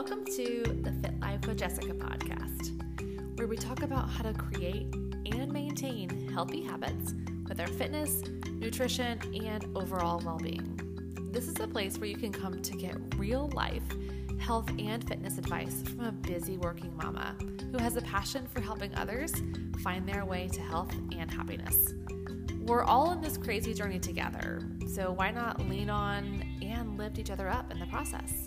Welcome to the Fit Life with Jessica podcast, where we talk about how to create and maintain healthy habits with our fitness, nutrition, and overall well being. This is a place where you can come to get real life health and fitness advice from a busy working mama who has a passion for helping others find their way to health and happiness. We're all in this crazy journey together, so why not lean on and lift each other up in the process?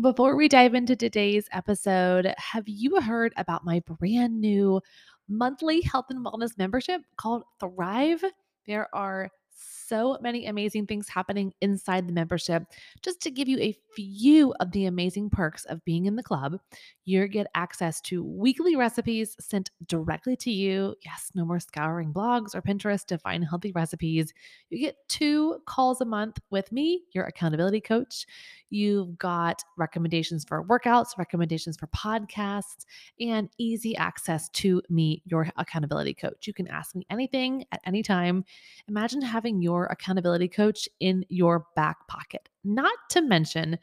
Before we dive into today's episode, have you heard about my brand new monthly health and wellness membership called Thrive? There are so many amazing things happening inside the membership. Just to give you a few of the amazing perks of being in the club, you get access to weekly recipes sent directly to you. Yes, no more scouring blogs or Pinterest to find healthy recipes. You get two calls a month with me, your accountability coach. You've got recommendations for workouts, recommendations for podcasts, and easy access to me, your accountability coach. You can ask me anything at any time. Imagine having your accountability coach in your back pocket, not to mention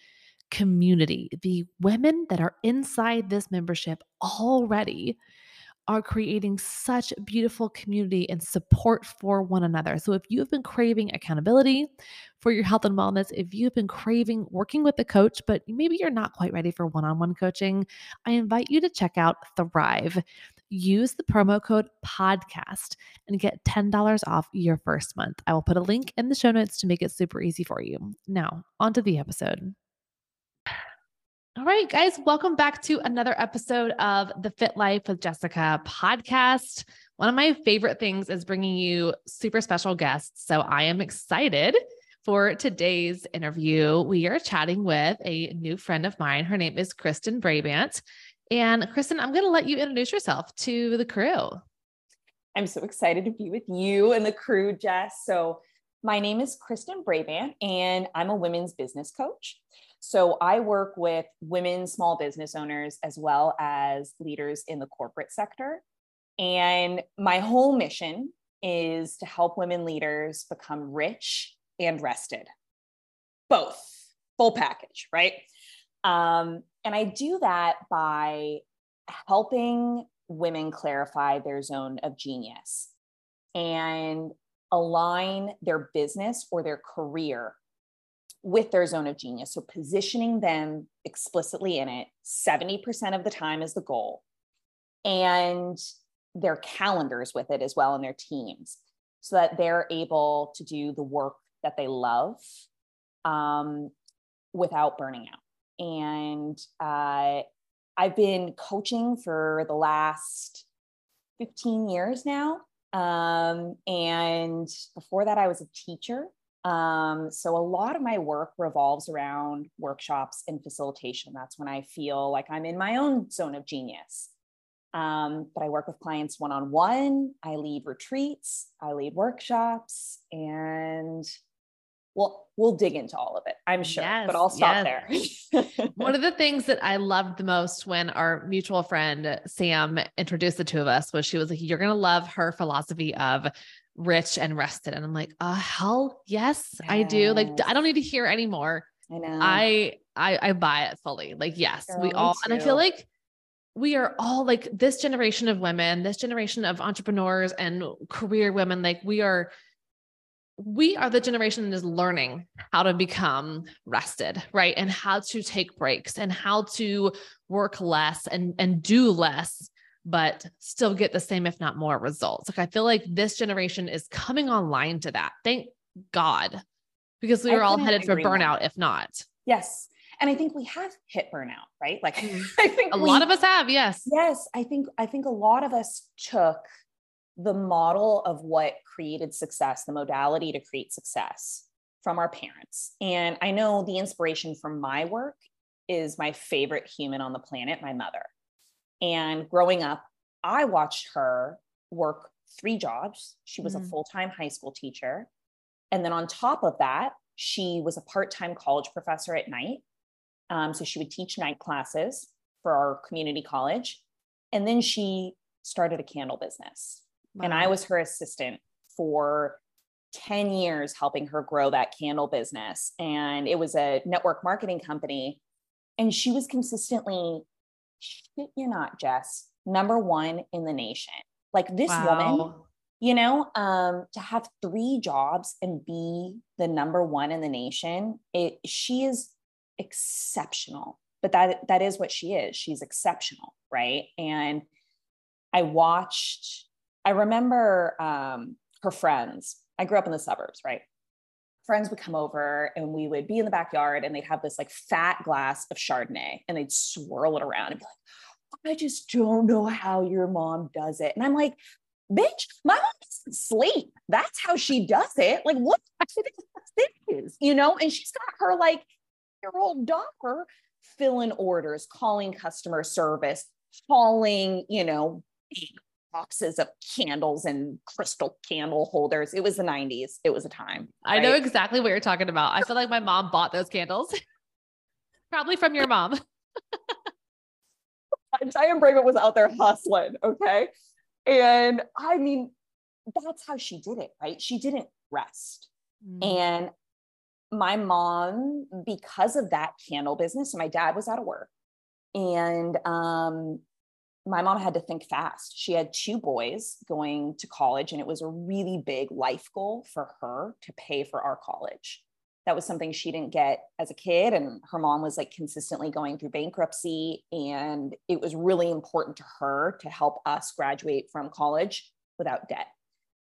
community. The women that are inside this membership already are creating such beautiful community and support for one another. So, if you have been craving accountability for your health and wellness, if you've been craving working with a coach, but maybe you're not quite ready for one on one coaching, I invite you to check out Thrive. Use the promo code podcast and get $10 off your first month. I will put a link in the show notes to make it super easy for you. Now, on to the episode. All right, guys, welcome back to another episode of the Fit Life with Jessica podcast. One of my favorite things is bringing you super special guests. So I am excited for today's interview. We are chatting with a new friend of mine. Her name is Kristin Brabant. And Kristin, I'm going to let you introduce yourself to the crew. I'm so excited to be with you and the crew, Jess. So, my name is Kristin Brabant, and I'm a women's business coach. So I work with women small business owners as well as leaders in the corporate sector. And my whole mission is to help women leaders become rich and rested, both, full package, right? Um, and I do that by helping women clarify their zone of genius and align their business or their career with their zone of genius. So positioning them explicitly in it 70% of the time is the goal. And their calendars with it as well and their teams so that they're able to do the work that they love um, without burning out. And uh, I've been coaching for the last 15 years now. Um, and before that, I was a teacher um, so a lot of my work revolves around workshops and facilitation. That's when I feel like I'm in my own zone of genius. Um, but I work with clients one on one. I lead retreats, I lead workshops, and we'll we'll dig into all of it. I'm sure, yes, but I'll stop yes. there. one of the things that I loved the most when our mutual friend Sam introduced the two of us was she was like, "You're gonna love her philosophy of." rich and rested. And I'm like, uh, hell yes, yes, I do. Like, I don't need to hear anymore. I know. I, I, I buy it fully. Like, yes, Girl, we all, and I feel like we are all like this generation of women, this generation of entrepreneurs and career women, like we are, we are the generation that is learning how to become rested, right? And how to take breaks and how to work less and, and do less but still get the same, if not more results. Like I feel like this generation is coming online to that. Thank God, because we were all headed for burnout, if not. Yes. And I think we have hit burnout, right? Like mm. I think a we, lot of us have, yes. Yes. I think, I think a lot of us took the model of what created success, the modality to create success from our parents. And I know the inspiration from my work is my favorite human on the planet, my mother. And growing up, I watched her work three jobs. She was mm-hmm. a full time high school teacher. And then on top of that, she was a part time college professor at night. Um, so she would teach night classes for our community college. And then she started a candle business. Wow. And I was her assistant for 10 years helping her grow that candle business. And it was a network marketing company. And she was consistently, shit you're not, Jess, number one in the nation. Like this wow. woman, you know, um, to have three jobs and be the number one in the nation, it she is exceptional. But that that is what she is. She's exceptional, right? And I watched, I remember um, her friends. I grew up in the suburbs, right? Friends would come over and we would be in the backyard and they'd have this like fat glass of Chardonnay and they'd swirl it around and be like, I just don't know how your mom does it. And I'm like, bitch, my mom doesn't sleep. That's how she does it. Like, what is, this? you know? And she's got her like year old daughter filling orders, calling customer service, calling, you know, boxes of candles and crystal candle holders. It was the 90s. It was a time. Right? I know exactly what you're talking about. I feel like my mom bought those candles. Probably from your mom. Diane Bravett was out there hustling. Okay. And I mean, that's how she did it, right? She didn't rest. Mm. And my mom, because of that candle business, my dad was out of work. And um, my mom had to think fast. She had two boys going to college, and it was a really big life goal for her to pay for our college. That was something she didn't get as a kid. And her mom was like consistently going through bankruptcy. And it was really important to her to help us graduate from college without debt.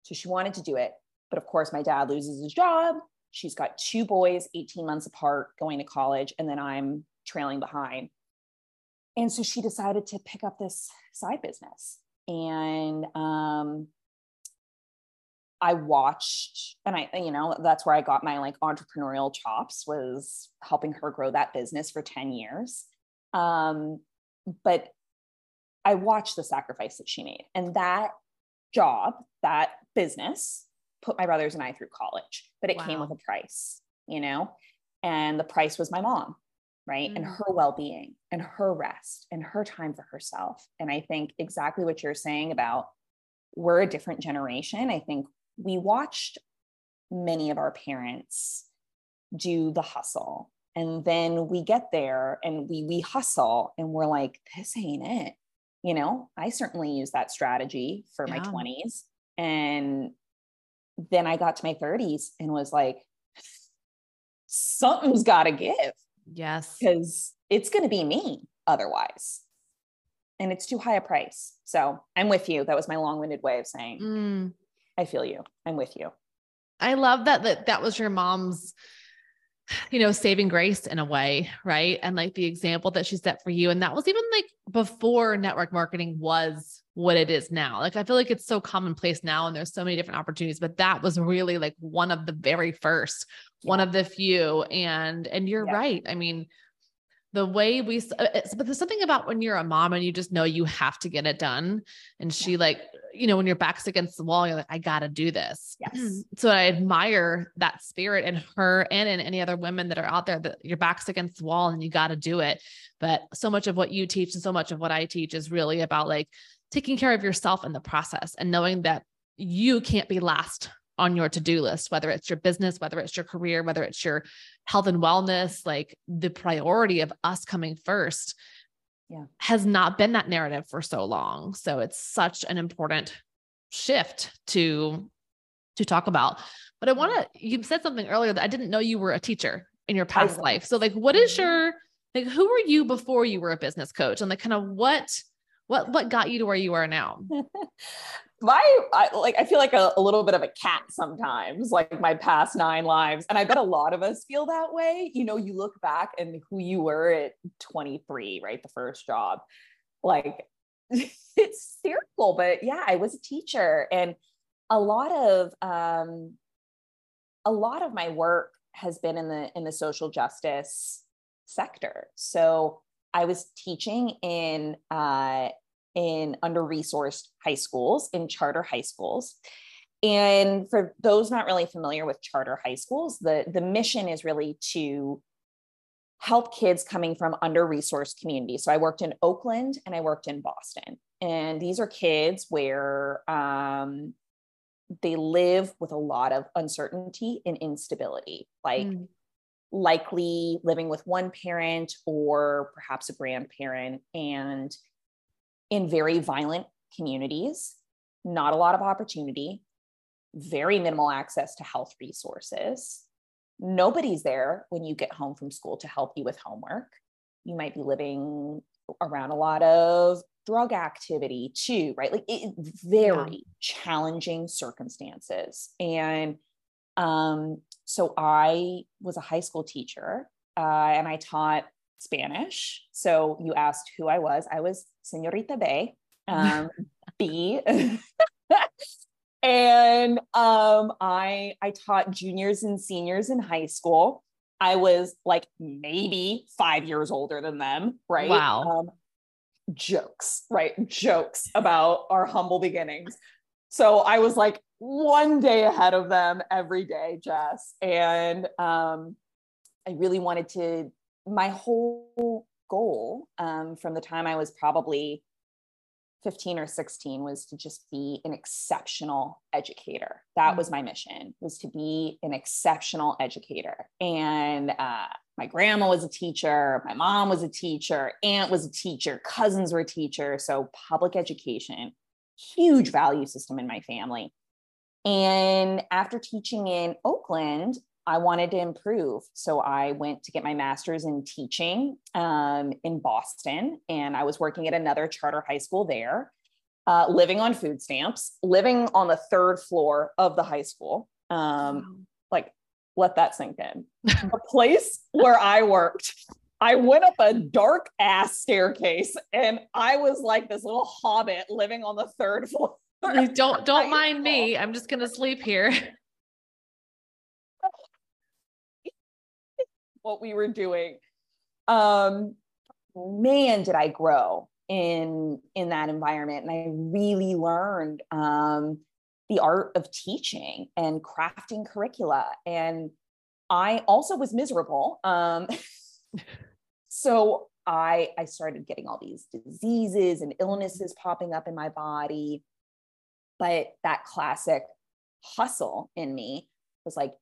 So she wanted to do it. But of course, my dad loses his job. She's got two boys, 18 months apart, going to college. And then I'm trailing behind and so she decided to pick up this side business. And um, i watched and i you know that's where i got my like entrepreneurial chops was helping her grow that business for 10 years. Um, but i watched the sacrifice that she made. And that job that business put my brothers and i through college but it wow. came with a price you know? And the price was my mom right? Mm. And her well being and her rest and her time for herself. And I think exactly what you're saying about we're a different generation. I think we watched many of our parents do the hustle. And then we get there and we we hustle and we're like, this ain't it. You know, I certainly use that strategy for yeah. my 20s. And then I got to my 30s and was like, something's got to give Yes. Because it's going to be me otherwise. And it's too high a price. So I'm with you. That was my long winded way of saying, mm. I feel you. I'm with you. I love that, that that was your mom's, you know, saving grace in a way. Right. And like the example that she set for you. And that was even like before network marketing was what it is now. Like I feel like it's so commonplace now and there's so many different opportunities, but that was really like one of the very first, one of the few. And and you're yeah. right. I mean, the way we uh, but there's something about when you're a mom and you just know you have to get it done and she yeah. like you know when your back's against the wall you're like i gotta do this yes so i admire that spirit in her and in any other women that are out there that your back's against the wall and you gotta do it but so much of what you teach and so much of what i teach is really about like taking care of yourself in the process and knowing that you can't be last on your to-do list whether it's your business whether it's your career whether it's your health and wellness like the priority of us coming first yeah. has not been that narrative for so long. So it's such an important shift to to talk about. But i want to you said something earlier that i didn't know you were a teacher in your past life. So like what is mm-hmm. your like who were you before you were a business coach? And like kind of what what what got you to where you are now? my I, like I feel like a, a, little bit of a cat sometimes, like my past nine lives, and I bet a lot of us feel that way. You know, you look back and who you were at 23, right, the first job, like it's fearful. But yeah, I was a teacher, and a lot of um, a lot of my work has been in the in the social justice sector. So I was teaching in uh, in under resourced high schools, in charter high schools. And for those not really familiar with charter high schools, the, the mission is really to help kids coming from under resourced communities. So I worked in Oakland and I worked in Boston. And these are kids where um, they live with a lot of uncertainty and instability, like mm. Likely living with one parent or perhaps a grandparent, and in very violent communities, not a lot of opportunity, very minimal access to health resources. Nobody's there when you get home from school to help you with homework. You might be living around a lot of drug activity too, right? Like it, very yeah. challenging circumstances. And um, so I was a high school teacher uh, and I taught Spanish. So you asked who I was. I was Senorita Bay, um, B. and um, I I taught juniors and seniors in high school. I was like maybe five years older than them, right? Wow. Um, jokes, right? Jokes about our humble beginnings. So I was like one day ahead of them every day, Jess. And um, I really wanted to, my whole goal um, from the time I was probably 15 or 16 was to just be an exceptional educator that mm. was my mission was to be an exceptional educator and uh, my grandma was a teacher my mom was a teacher aunt was a teacher cousins were teachers so public education huge value system in my family and after teaching in oakland I wanted to improve. So I went to get my master's in teaching um, in Boston, and I was working at another charter high school there, uh, living on food stamps, living on the third floor of the high school. Um, wow. Like, let that sink in. the place where I worked, I went up a dark ass staircase, and I was like this little hobbit living on the third floor. Don't don't mind me. I'm just gonna sleep here. what we were doing. Um, man, did I grow in in that environment, and I really learned um, the art of teaching and crafting curricula. And I also was miserable. Um, so I I started getting all these diseases and illnesses popping up in my body. But that classic hustle in me was like,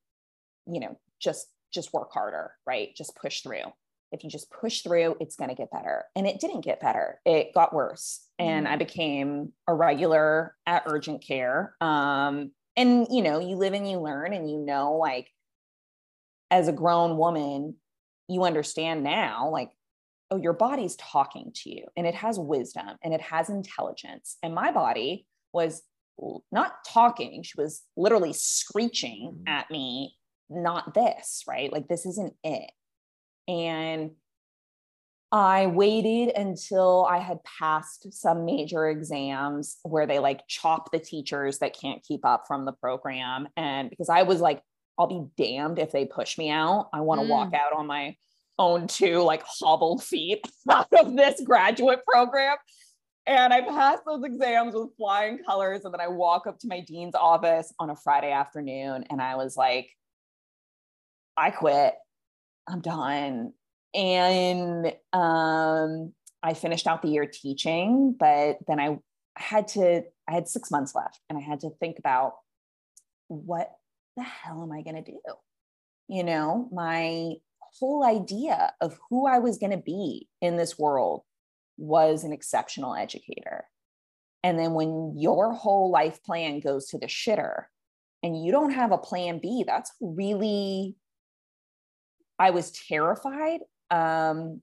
you know, just just work harder, right? Just push through. If you just push through, it's going to get better. And it didn't get better. It got worse. And I mm. became a regular at urgent care. Um, and you know, you live and you learn and you know, like as a grown woman, you understand now, like, oh, your body's talking to you and it has wisdom and it has intelligence. And my body was not talking, she was literally screeching mm. at me not this, right? Like this isn't it. And I waited until I had passed some major exams where they like chop the teachers that can't keep up from the program. And because I was like, I'll be damned if they push me out. I want to mm. walk out on my own two like hobbled feet out of this graduate program. And I passed those exams with flying colors. And then I walk up to my dean's office on a Friday afternoon and I was like, I quit. I'm done. And um, I finished out the year teaching, but then I had to, I had six months left and I had to think about what the hell am I going to do? You know, my whole idea of who I was going to be in this world was an exceptional educator. And then when your whole life plan goes to the shitter and you don't have a plan B, that's really I was terrified. Um,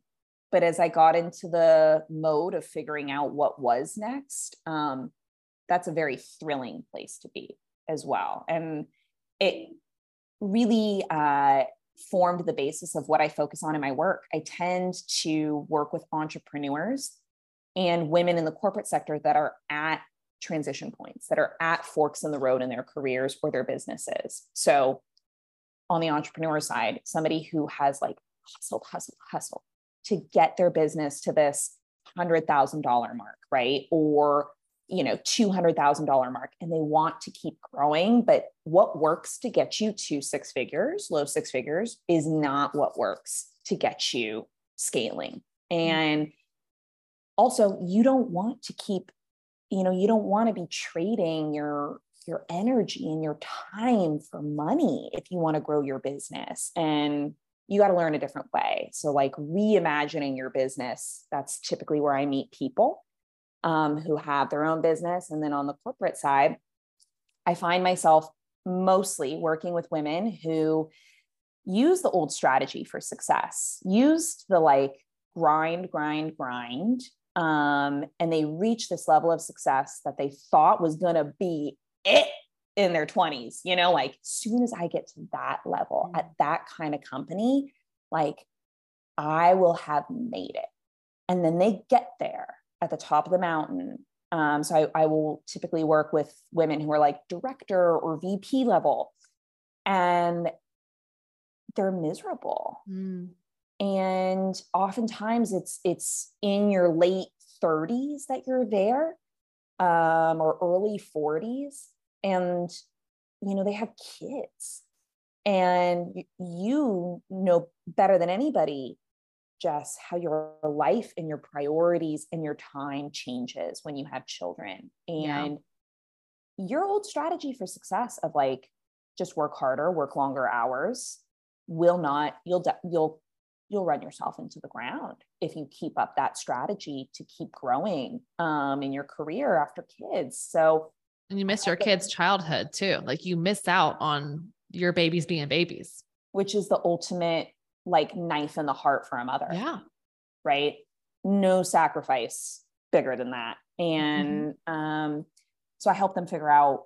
but as I got into the mode of figuring out what was next, um, that's a very thrilling place to be as well. And it really uh, formed the basis of what I focus on in my work. I tend to work with entrepreneurs and women in the corporate sector that are at transition points, that are at forks in the road in their careers or their businesses. So on the entrepreneur side, somebody who has like hustled, hustled, hustled to get their business to this $100,000 mark, right? Or, you know, $200,000 mark, and they want to keep growing. But what works to get you to six figures, low six figures, is not what works to get you scaling. Mm-hmm. And also, you don't want to keep, you know, you don't want to be trading your your energy and your time for money if you want to grow your business and you got to learn a different way so like reimagining your business that's typically where i meet people um, who have their own business. And then on the corporate side i find myself mostly working with women who use the old strategy for success used the like grind grind grind um, and they reach this level of success that they thought was going to be it in their 20s you know? Like soon as i get to that level mm. at that kind of company like i will have made it. And then they get there at the top of the mountain. Um, so I, I will typically work with women who are like director or vp level and they're miserable. Mm. and oftentimes it's it's in your late 30s that you're there um, or early 40s and you know they have kids. And you know better than anybody just how your life and your priorities and your time changes when you have children and yeah. your old strategy for success of like just work harder work longer hours will not you'll you'll you'll run yourself into the ground if you keep up that strategy to keep growing um, in your career after kids. So, and you miss your kids' childhood too. Like you miss out on your babies being babies, which is the ultimate like knife in the heart for a mother. Yeah. Right. No sacrifice bigger than that. And mm-hmm. um, so I help them figure out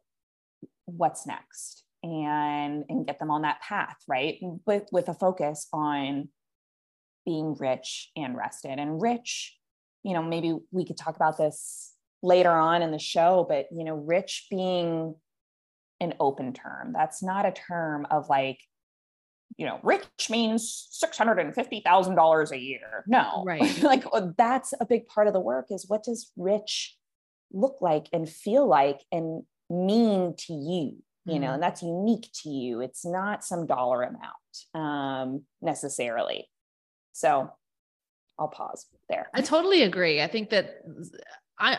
what's next and and get them on that path right with with a focus on being rich and rested and rich you know maybe we could talk about this later on in the show but you know rich being an open term that's not a term of like you know rich means $650000 a year no right like uh, that's a big part of the work is what does rich look like and feel like and mean to you you mm-hmm. know and that's unique to you it's not some dollar amount um, necessarily so I'll pause there. I totally agree. I think that I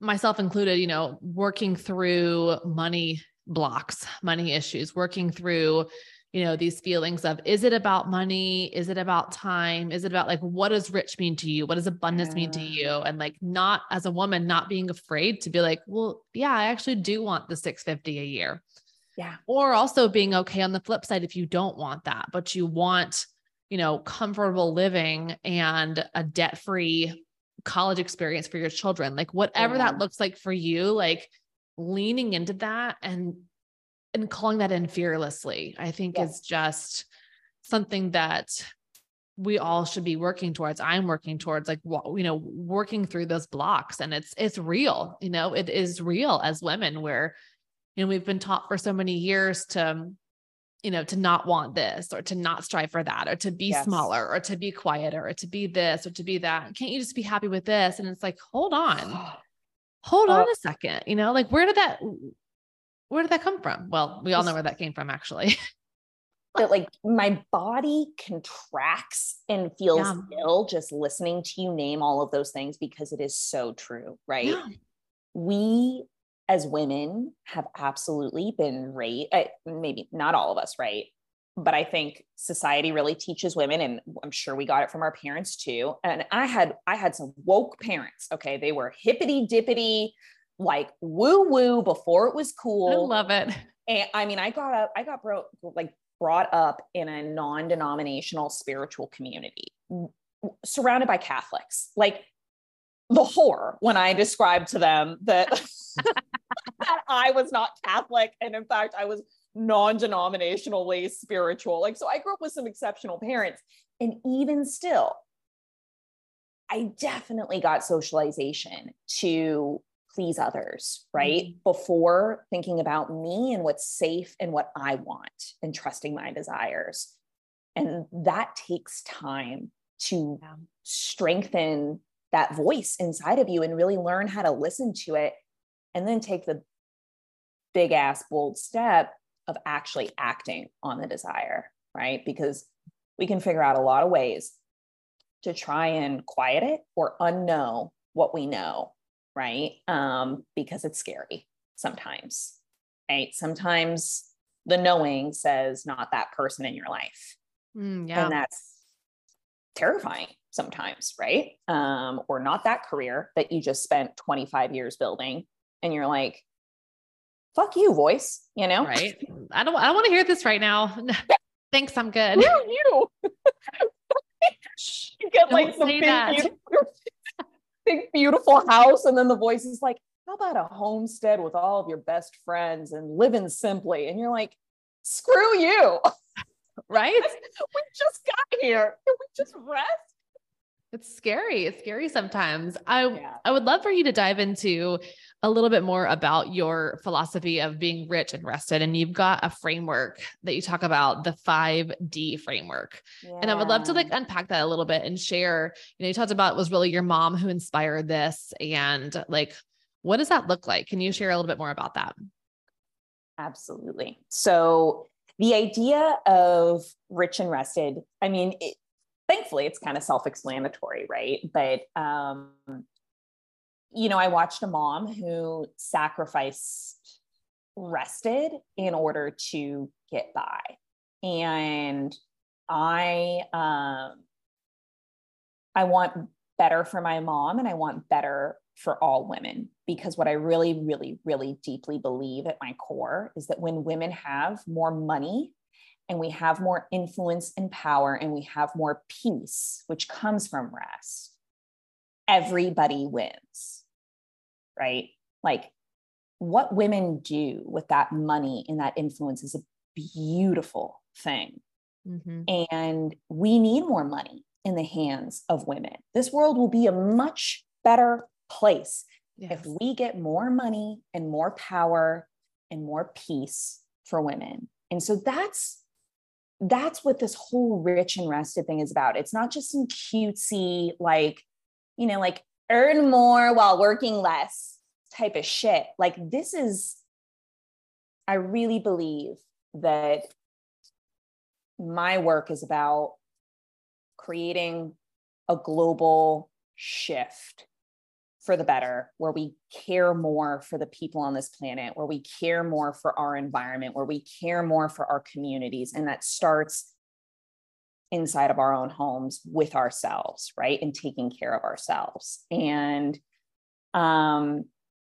myself included, you know, working through money blocks, money issues, working through you know these feelings of is it about money? Is it about time? Is it about like what does rich mean to you? What does abundance yeah. mean to you? And like not as a woman not being afraid to be like well yeah i actually do want the 650 a year. Yeah. Or also being okay on the flip side if you don't want that but you want you know, comfortable living and a debt free college experience for your children, like whatever yeah. that looks like for you, like leaning into that and and calling that in fearlessly, I think is just something that we all should be working towards. I'm working towards like you know, working through those blocks and it's it's real, you know, it is real as women where you know, we've been taught for so many years to you know, to not want this or to not strive for that or to be yes. smaller or to be quieter or to be this or to be that. Can't you just be happy with this? And it's like, hold on, hold on oh. a second. You know, like where did that, where did that come from? Well, we all know where that came from actually. that like my body contracts and feels yeah. ill just listening to you name all of those things because it is so true, right? Yeah. We as women have absolutely been raised, uh, maybe not all of us, right? But I think society really teaches women, and I'm sure we got it from our parents too. And I had I had some woke parents. Okay, they were hippity dippity, like woo woo before it was cool. I love it. And I mean, I got up, I got brought like brought up in a non-denominational spiritual community, surrounded by Catholics. Like the horror when I described to them that, that I was not Catholic. And in fact, I was non denominationally spiritual. Like, so I grew up with some exceptional parents. And even still, I definitely got socialization to please others, right? Mm-hmm. Before thinking about me and what's safe and what I want and trusting my desires. And that takes time to strengthen that voice inside of you and really learn how to listen to it and then take the big ass bold step of actually acting on the desire right because we can figure out a lot of ways to try and quiet it or unknow what we know right um, because it's scary sometimes right? Sometimes the knowing says not that person in your life. Mm, yeah. And that's terrifying sometimes, right? Um, or not that career that you just spent 25 years building. And you're like, fuck you, voice, you know? Right. I don't I don't want to hear this right now. Thanks, I'm good. Who you? you get like Don't the say big, that. beautiful, big, beautiful house, and then the voice is like, How about a homestead with all of your best friends and living simply? And you're like, Screw you. right? we just got here. Can we just rest? It's scary. It's scary sometimes. I Yeah. I would love for you to dive into a little bit more about your philosophy of being rich and rested. And you've got a framework that you talk about, the 5D framework. And I would love to like unpack that a little bit and share, you know, you talked about it was really your mom who inspired this and like what does that look like? Can you share a little bit more about that? Absolutely. So the idea of rich and rested, I mean, it, thankfully it's kind of self-explanatory, right? But um, you know, I watched a mom who sacrificed rested in order to get by. And I um I want better for my mom and I want better for all women because what I really, really, really deeply believe at my core is that when women have more money and we have more influence and power and we have more peace, which comes from rest, everybody wins, right? Like what women do with that money and that influence is a beautiful thing. Mhm. And we need more money in the hands of women. This world will be a much better place Yes. if we get more money and more power and more peace for women. And so that's that's what this whole rich and rested thing is about. It's not just some cutesy like, you know, like earn more while working less type of shit. Like this is I really believe that my work is about creating a global shift for the better, where we care more for the people on this planet, where we care more for our environment, where we care more for our communities. And that starts inside of our own homes with ourselves, right? And taking care of ourselves. And um,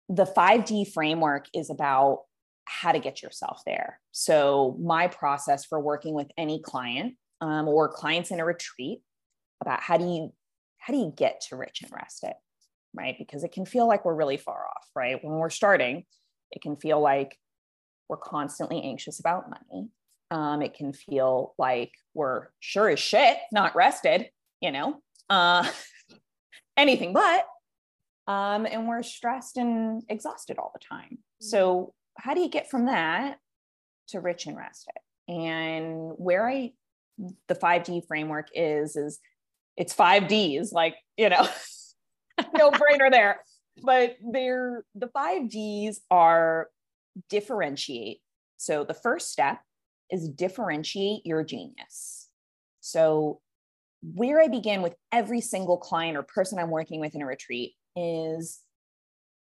the 5D framework is about how to get yourself there. So, my process for working with any client um, or clients in a retreat about how do you how do you get to rich and rested right? Because it can feel like we're really far off right? When we're starting it can feel like we're constantly anxious about money. Um, it can feel like we're sure as shit not rested you know? Uh, anything but um, and we're stressed and exhausted all the time. So how do you get from that to rich and rested? And where i the 5d framework is is it's five D's, like, you know, no brainer there. But they're the five D's are differentiate. So the first step is differentiate your genius. So where I begin with every single client or person I'm working with in a retreat is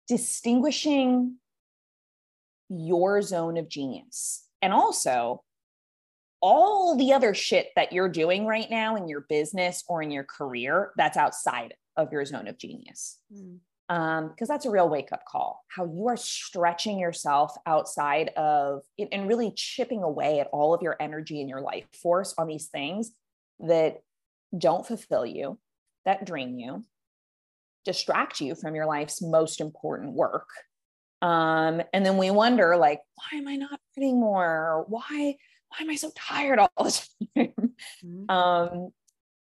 distinguishing your zone of genius. And also all the other shit that you're doing right now in your business or in your career that's outside of your zone of genius. Mm. Um, because that's a real wake up call. How you are stretching yourself outside of it and really chipping away at all of your energy and your life force on these things that don't fulfill you, that drain you, distract you from your life's most important work. Um, and then we wonder, like, why am I not writing more? Why? why am I so tired all the time? Mhm. um,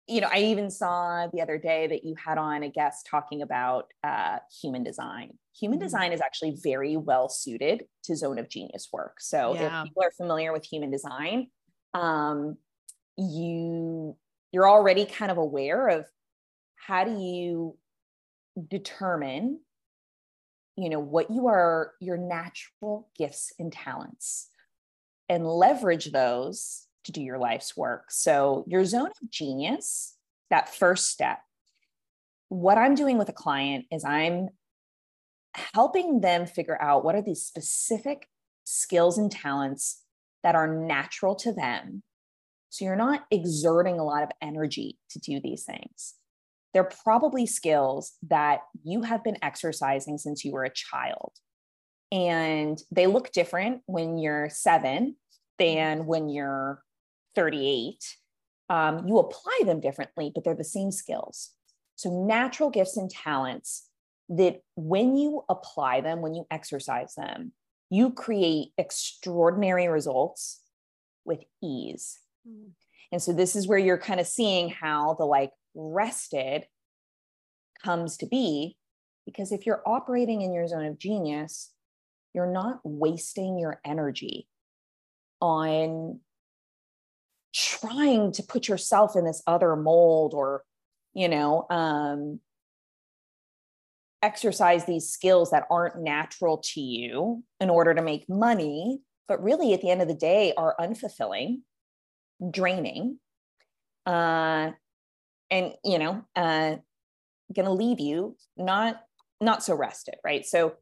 you know, I even saw the other day that you had on a guest talking about uh, human design. Human Mhm. design is actually very well suited to zone of genius work. So Yeah. if people are familiar with human design, um, you you're already kind of aware of how do you determine you know what you are your natural gifts and talents and leverage those to do your life's work. So, your zone of genius, that first step, what I'm doing with a client is I'm helping them figure out what are these specific skills and talents that are natural to them. So you're not exerting a lot of energy to do these things. They're probably skills that you have been exercising since you were a child. And they look different when you're seven than mm-hmm. when you're 38. Um, you apply them differently, but they're the same skills. So, natural gifts and talents that when you apply them, when you exercise them, you create extraordinary results with ease. Mm. And so this is where you're kind of seeing how the like rested comes to be. Because if you're operating in your zone of genius, you're not wasting your energy on trying to put yourself in this other mold or, you know, um, exercise these skills that aren't natural to you in order to make money, but really at the end of the day are unfulfilling, draining, uh, and you know, uh, going to leave you not not so rested, right? So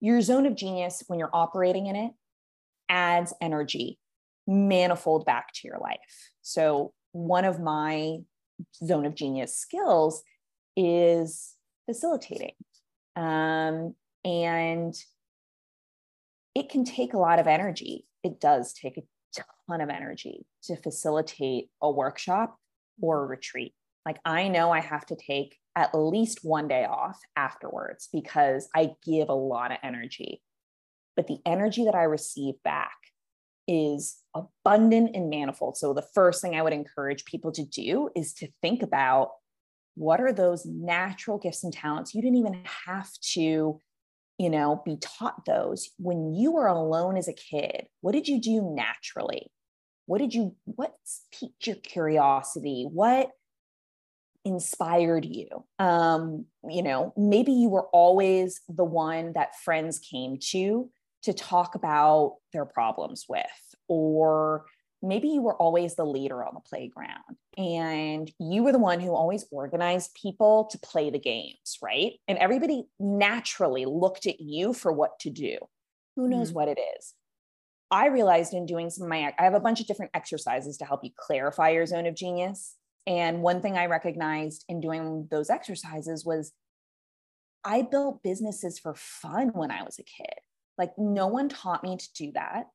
your zone of genius when you're operating in it adds energy manifold back to your life. So one of my zone of genius skills is facilitating. Um, and it can take a lot of energy. It does take a ton of energy to facilitate a workshop or a retreat. Like I know I have to take at least one day off afterwards because I give a lot of energy. But the energy that I receive back is abundant and manifold. So the first thing I would encourage people to do is to think about what are those natural gifts and talents? You didn't even have to you know be taught those. When you were alone as a kid what did you do naturally? What did you what piqued your curiosity? What inspired you? Um you know maybe you were always the one that friends came to to talk about their problems with or maybe you were always the leader on the playground and you were the one who always organized people to play the games, right? And everybody naturally looked at you for what to do. Who knows mm-hmm. what it is? I realized in doing some of my, I have a bunch of different exercises to help you clarify your zone of genius. And one thing I recognized in doing those exercises was I built businesses for fun when I was a kid. Like, no one taught me to do that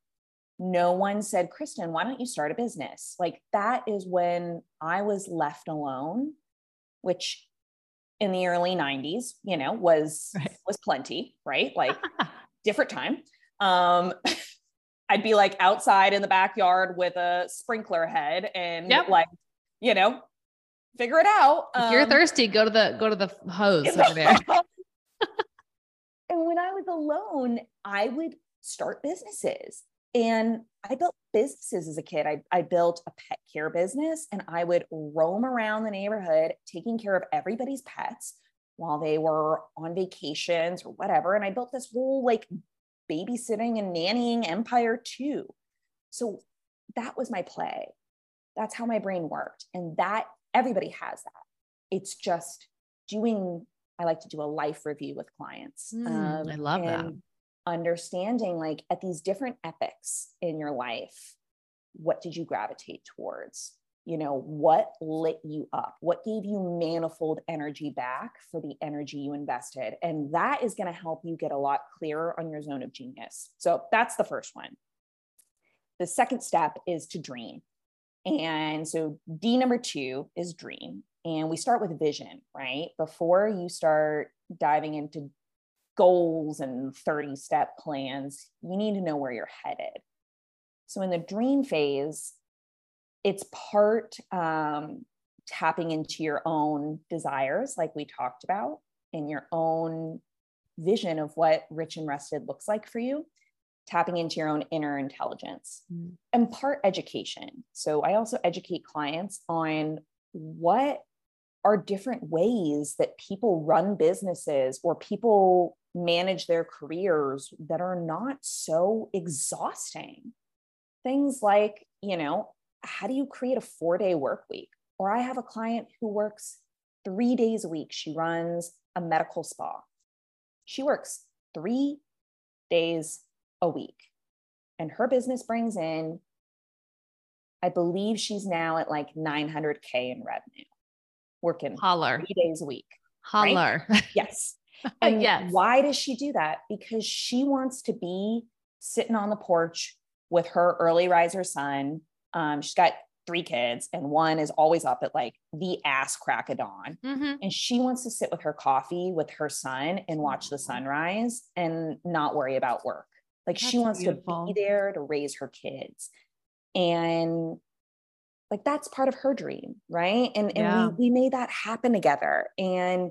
no one said, Kristin, why don't you start a business? Like that is when I was left alone, which in the early 90s, you know, was right. was plenty, right? Like different time. Um I'd be like outside in the backyard with a sprinkler head and yep. like, you know, figure it out. If you're um, thirsty, go to the go to the hose over there. And when I was alone, I would start businesses and I built businesses as a kid. I, I built a pet care business and I would roam around the neighborhood taking care of everybody's pets while they were on vacations or whatever. And I built this whole like babysitting and nannying empire too. So that was my play. That's how my brain worked. And that everybody has that. It's just doing, I like to do a life review with clients. Mm, um, I love that. understanding like at these different epochs in your life what did you gravitate towards? You know what lit you up? What gave you manifold energy back for the energy you invested? And that is going to help you get a lot clearer on your zone of genius. So that's the first one. The second step is to dream. And so d number two is dream and we start with vision right before you start diving into goals and 30 step plans, you need to know where you're headed. So in the dream phase, it's part um, tapping into your own desires, like we talked about, and your own vision of what rich and rested looks like for you, tapping into your own inner intelligence, mm. and part education. So I also educate clients on what are different ways that people run businesses or people manage their careers that are not so exhausting. Things like, you know, how do you create a four day work week? Or I have a client who works three days a week. She runs a medical spa. She works three days a week. And her business brings in, I believe she's now at like 900K in revenue, working Holler. three days a week. Holler. Right? Yes. And yes. why does she do that? Because she wants to be sitting on the porch with her early riser son. Um, she's got three kids, and one is always up at like the ass crack of dawn. Mhm. And she wants to sit with her coffee with her son and watch the sunrise and not worry about work. Like she wants beautiful. to be there to raise her kids. And like that's part of her dream, right? And and Yeah. we we made that happen together. And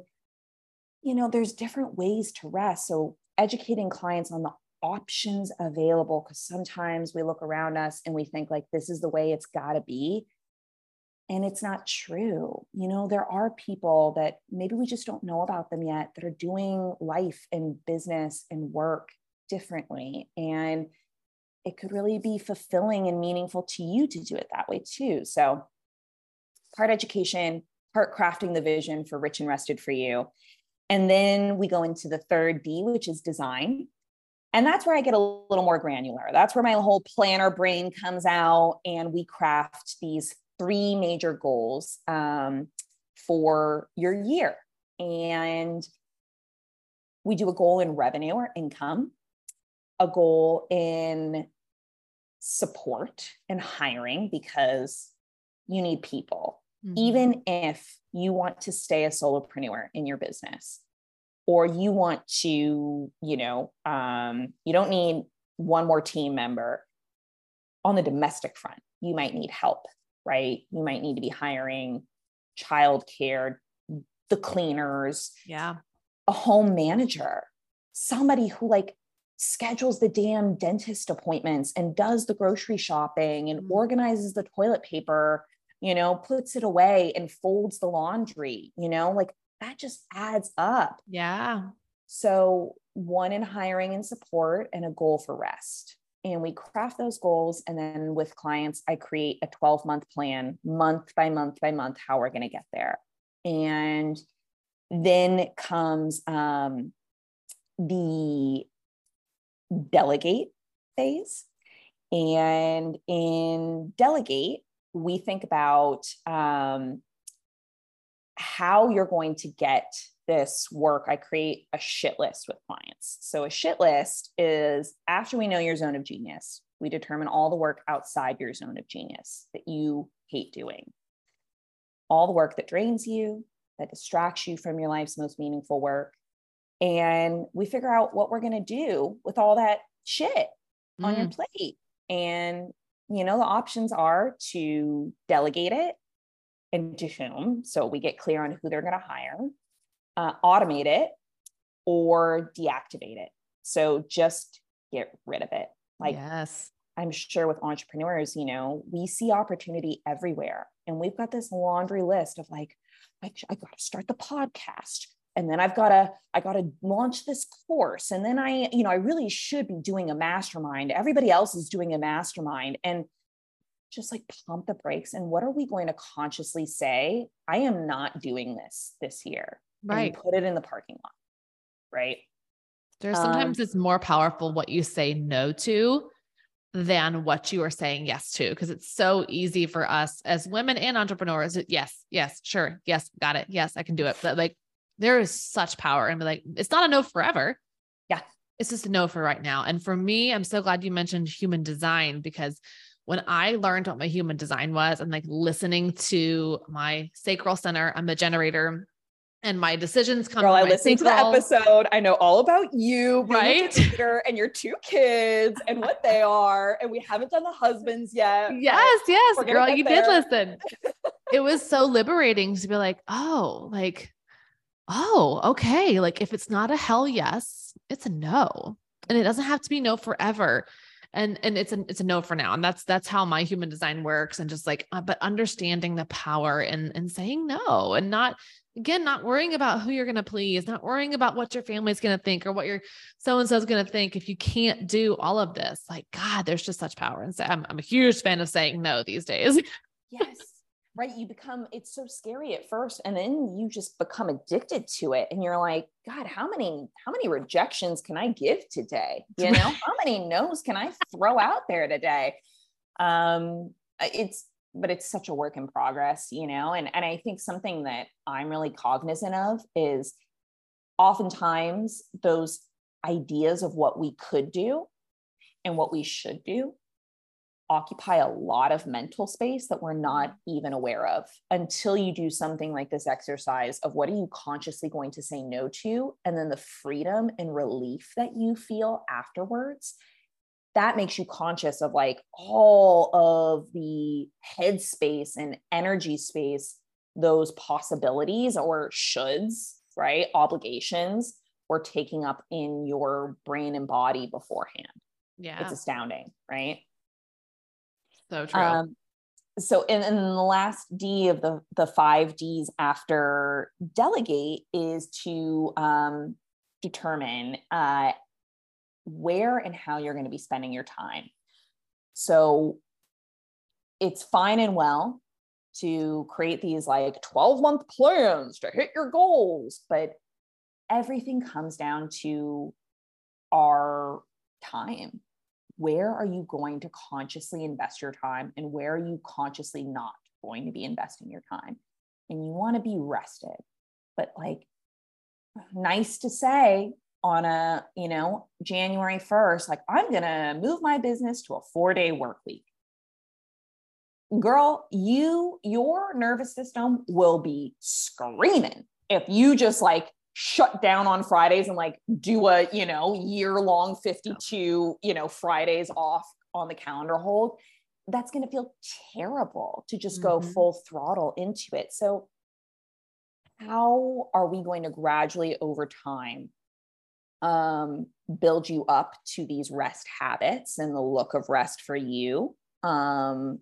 you know, there's different ways to rest. So educating clients on the options available because sometimes we look around us and we think like this is the way it's got to be and it's not true you know there are people that maybe we just don't know about them yet that are doing life and business and work differently and it could really be fulfilling and meaningful to you to do it that way too so part education part crafting the vision for rich and rested for you and then we go into the third d which is design and that's where I get a little more granular. That's where my whole planner brain comes out, and we craft these three major goals um, for your year. And we do a goal in revenue or income, a goal in support and hiring because you need people, Mhm. even if you want to stay a solopreneur in your business or you want to, you know, um, you don't need one more team member on the domestic front. You might need help, right? You might need to be hiring childcare, the cleaners, yeah. a home manager, somebody who like schedules the damn dentist appointments and does the grocery shopping and Mhm. organizes the toilet paper, you know, puts it away and folds the laundry, you know, like that just adds up. Yeah. So, one in hiring and support, and a goal for rest. And we craft those goals. And then with clients, I create a 12 month plan, month by month by month, how we're going to get there. And then comes um, the delegate phase. And in delegate, we think about um, how you're going to get this work. I create a shit list with clients. So, a shit list is after we know your zone of genius, we determine all the work outside your zone of genius that you hate doing, all the work that drains you, that distracts you from your life's most meaningful work. And we figure out what we're going to do with all that shit on your Mm. plate. And, you know, the options are to delegate it and to whom. So we get clear on who they're going to hire, uh, automate it, or deactivate it. So just get rid of it. Like yes. I'm sure with entrepreneurs, you know, we see opportunity everywhere. And we've got this laundry list of like, I, I got to start the podcast. And then I've got to, I got to launch this course. And then I, you know, I really should be doing a mastermind. Everybody else is doing a mastermind. And just like pump the brakes. And what are we going to consciously say? I am not doing this this year. Right. And put it in the parking lot. Right. There's Um, sometimes it's more powerful what you say no to than what you are saying yes to. Because it's so easy for us as women and entrepreneurs. Yes, yes, sure. Yes, got it. Yes, I can do it. But like there is such power and be like it's not a no forever. Yeah. It's just a no for right now. And for me, I'm so glad you mentioned human design because when I learned what my human design was and like listening to my sacral center, I'm a generator and my decisions come Girl, from I my listened to the sacral- episode. I know all about you, Right? and your two kids and what they are. And we haven't done the husbands yet. Yes, yes, girl, you there. did listen. it was so liberating to be like, oh, like, oh, okay. Like if it's not a hell yes, it's a no. And it doesn't have to be no forever. And and it's a it's a no for now. And that's that's how my human design works. And just like, uh, but understanding the power and and saying no and not again, not worrying about who you're gonna please, not worrying about what your family's gonna think or what your so and so's gonna think if you can't do all of this. Like, God, there's just such power. And so I'm I'm a huge fan of saying no these days. Yes. Right? You become it's so scary at first and then you just become addicted to it and you're like god how many how many rejections can i give today? You know how many no's can i throw out there today? Um it's but it's such a work in progress you know and and i think something that i'm really cognizant of is oftentimes those ideas of what we could do and what we should do occupy a lot of mental space that we're not even aware of until you do something like this exercise of what are you consciously going to say no to and then the freedom and relief that you feel afterwards that makes you conscious of like all of the headspace and energy space those possibilities or shoulds right obligations were taking up in your brain and body beforehand. Yeah. it's astounding right so true. Um, so in, in, the last D of the the five Ds after delegate is to um, determine uh, where and how you're going to be spending your time. So it's fine and well to create these like 12 month plans to hit your goals, but everything comes down to our time where are you going to consciously invest your time and where are you consciously not going to be investing your time? And you want to be rested. But like nice to say on a you know january 1st like i'm going to move my business to a 4 day work week. Girl you your nervous system will be screaming if you just like shut down on Fridays and like do a, you know, year long 52, you know, Fridays off on the calendar hold, that's going to feel terrible to just go mm-hmm. full throttle into it. So, how are we going to gradually over time um, build you up to these rest habits and the look of rest for you? Um,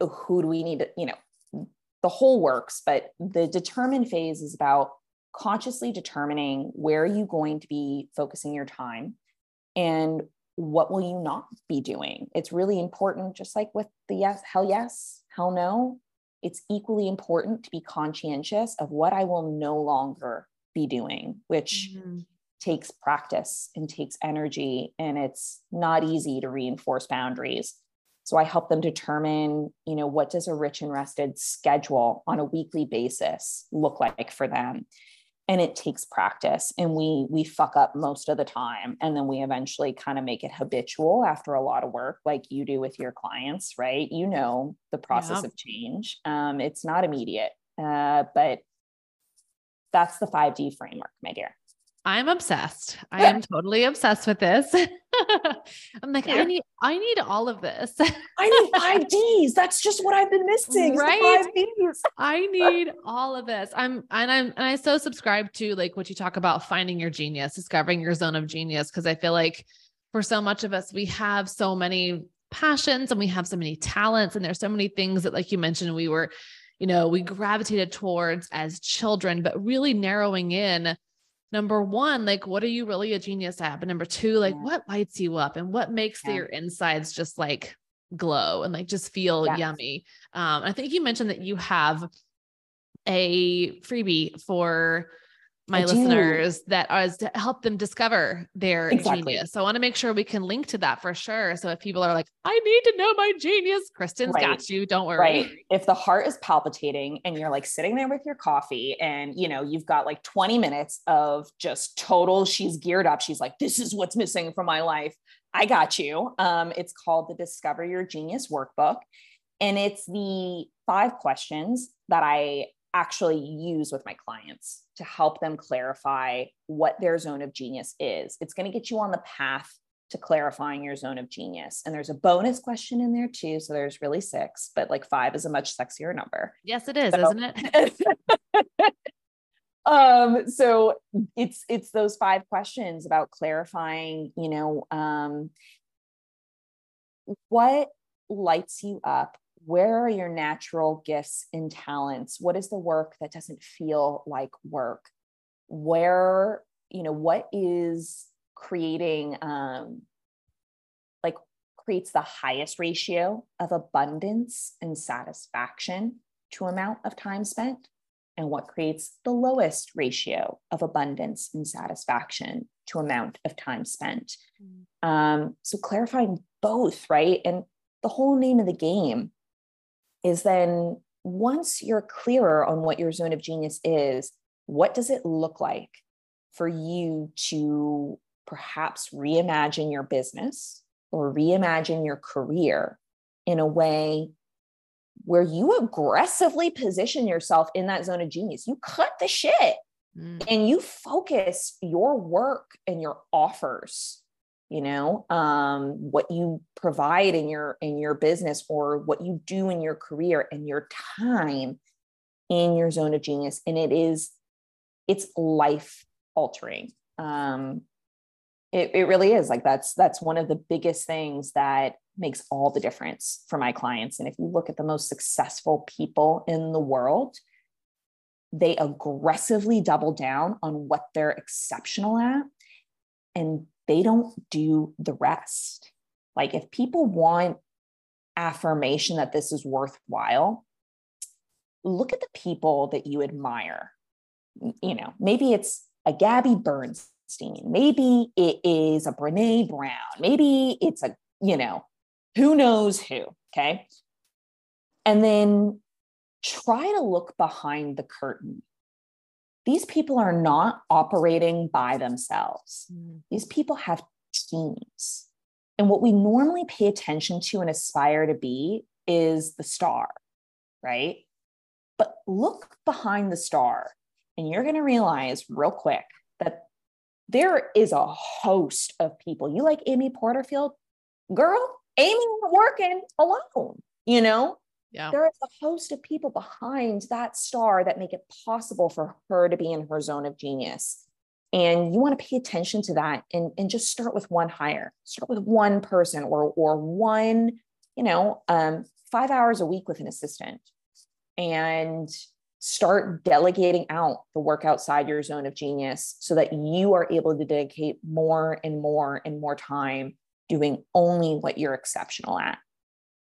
who do we need to, you know, the whole works, but the determined phase is about consciously determining where are you going to be focusing your time and what will you not be doing? It's really important just like with the yes hell yes hell no it's equally important to be conscientious of what i will no longer be doing which mm-hmm. takes practice and takes energy and it's not easy to reinforce boundaries. So i help them determine you know what does a rich and rested schedule on a weekly basis look like for them and it takes practice and we we fuck up most of the time and then we eventually kind of make it habitual after a lot of work like you do with your clients right? You know the process yeah. of change. Um, it's not immediate uh, but that's the 5d framework my dear I'm obsessed. I am totally obsessed with this. I'm like, I need, I need all of this. I need five Ds. That's just what I've been missing. Right. I need all of this. I'm, and I'm, and I so subscribe to like what you talk about finding your genius, discovering your zone of genius. Cause I feel like for so much of us, we have so many passions and we have so many talents and there's so many things that, like you mentioned, we were, you know, we gravitated towards as children, but really narrowing in number one, like what are you really a genius at? But number two, like yeah. what lights you up and what makes yeah. your insides just like glow and like just feel yes. yummy. Um, I think you mentioned that you have a freebie for my listeners that is to help them discover their exactly. genius. So I want to make sure we can link to that for sure. So if people are like, I need to know my genius, Kristin's right. got you. Don't worry. Right. If the heart is palpitating and you're like sitting there with your coffee and you know you've got like 20 minutes of just total, she's geared up. She's like, this is what's missing from my life. I got you. Um, it's called the Discover Your Genius Workbook. And it's the five questions that I actually use with my clients to help them clarify what their zone of genius is. It's going to get you on the path to clarifying your zone of genius. And there's a bonus question in there too. So there's really six, but like five is a much sexier number. Yes, it is, so, isn't it? um, so it's it's those five questions about clarifying, you know, um, what lights you up where are your natural gifts and talents what is the work that doesn't feel like work where you know what is creating um like creates the highest ratio of abundance and satisfaction to amount of time spent and what creates the lowest ratio of abundance and satisfaction to amount of time spent. Mm. Um, so clarifying both, right? And the whole name of the game is then once you're clearer on what your zone of genius is, what does it look like for you to perhaps reimagine your business or reimagine your career in a way where you aggressively position yourself in that zone of genius. You cut the shit mm. and you focus your work and your offers, you know, um, what you provide in your in your business or what you do in your career and your time in your zone of genius. And it is, it's life altering. Um, it, it really is like that's that's one of the biggest things that makes all the difference for my clients. And if you look at the most successful people in the world, they aggressively double down on what they're exceptional at and they don't do the rest. Like, if people want affirmation that this is worthwhile, look at the people that you admire. You know, maybe it's a Gabby Bernstein, maybe it is a Brene Brown, maybe it's a, you know, who knows who. Okay. And then try to look behind the curtain. These people are not operating by themselves, mm. these people have teams. And what we normally pay attention to and aspire to be is the star, right? But look behind the star, and you're going to realize real quick that there is a host of people. You like Amy Porterfield? Girl, Amy working alone, you know? Yeah. There is a host of people behind that star that make it possible for her to be in her zone of genius. And you want to pay attention to that and, and just start with one hire. Start with one person or or one, you know, um, five hours a week with an assistant and start delegating out the work outside your zone of genius so that you are able to dedicate more and more and more time doing only what you're exceptional at.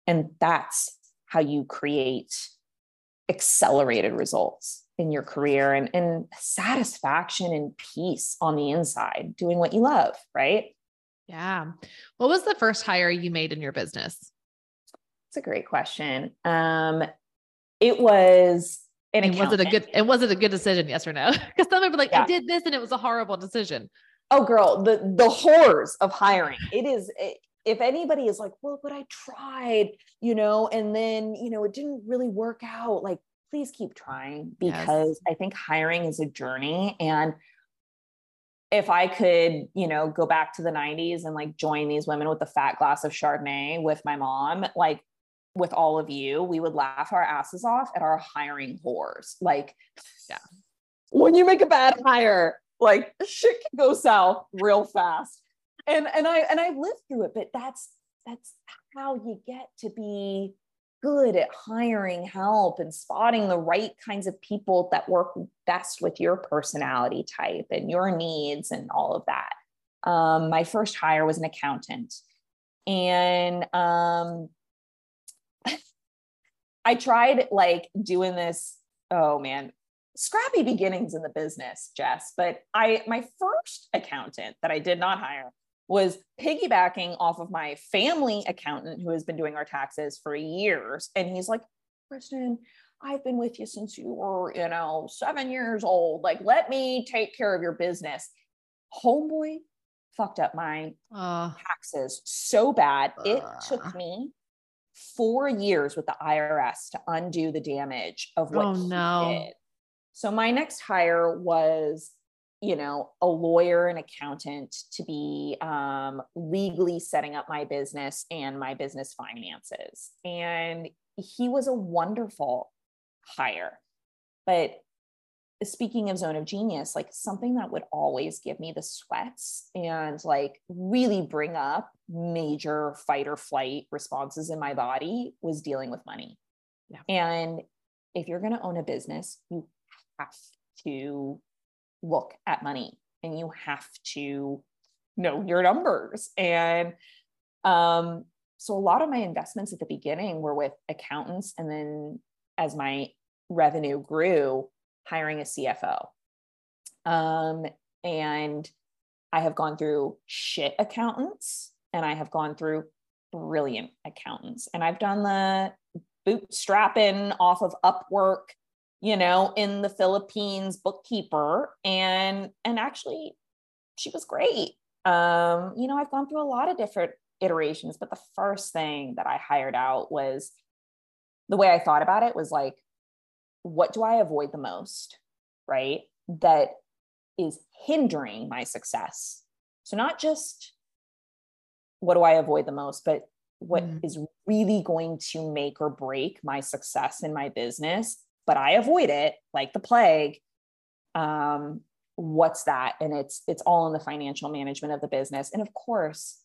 And that's how you create accelerated results in your career and, and satisfaction and peace on the inside, doing what you love, right? Yeah. What was the first hire you made in your business? It's a great question. Um, it was an and was it a good and was it a good decision, yes or no? Because some people like, yeah. I did this and it was a horrible decision oh girl the the horrors of hiring it is it, if anybody is like well but i tried? you know and then you know it didn't really work out like please keep trying because yes. i think hiring is a journey and if i could you know go back to the 90s and like join these women with the fat glass of chardonnay with my mom like with all of you we would laugh our asses off at our hiring whores. Like yeah. when you make a bad hire like shit can go south real fast and and i and i lived through it but that's that's how you get to be good at hiring help and spotting the right kinds of people that work best with your personality type and your needs and all of that. Um, my first hire was an accountant. And um, i tried like doing this oh man scrappy beginnings in the business, Jess, but I my first accountant that I did not hire was piggybacking off of my family accountant who has been doing our taxes for years and he's like, "Kristin, I've been with you since you were, you know, 7 years old. Like let me take care of your business." Homeboy fucked up my uh, taxes so bad. Uh, it took me four years with the IRS to undo the damage of what oh, he no. did. So my next hire was, you know, a lawyer and accountant to be um, legally setting up my business and my business finances. And he was a wonderful hire. But speaking of zone of genius, like something that would always give me the sweats and like really bring up major fight or flight responses in my body was dealing with money. Yeah. And if you're going to own a business, you have to look at money and you have to know your numbers and um So a lot of my investments at the beginning were with accountants. And then as my revenue grew, hiring a CFO. Um, and I have gone through shit accountants and I have gone through brilliant accountants. And I've done the bootstrapping off of Upwork, you know, in the Philippines bookkeeper and and actually she was great. Um, you know, I've gone through a lot of different iterations, but the first thing that I hired out was the way I thought about it was like, what do I avoid the most? Right. That is hindering my success. So, not just what do I avoid the most, but what mm. is really going to make or break my success in my business, but I avoid it like the plague. Um, what's that? And it's it's all in the financial management of the business. And of course,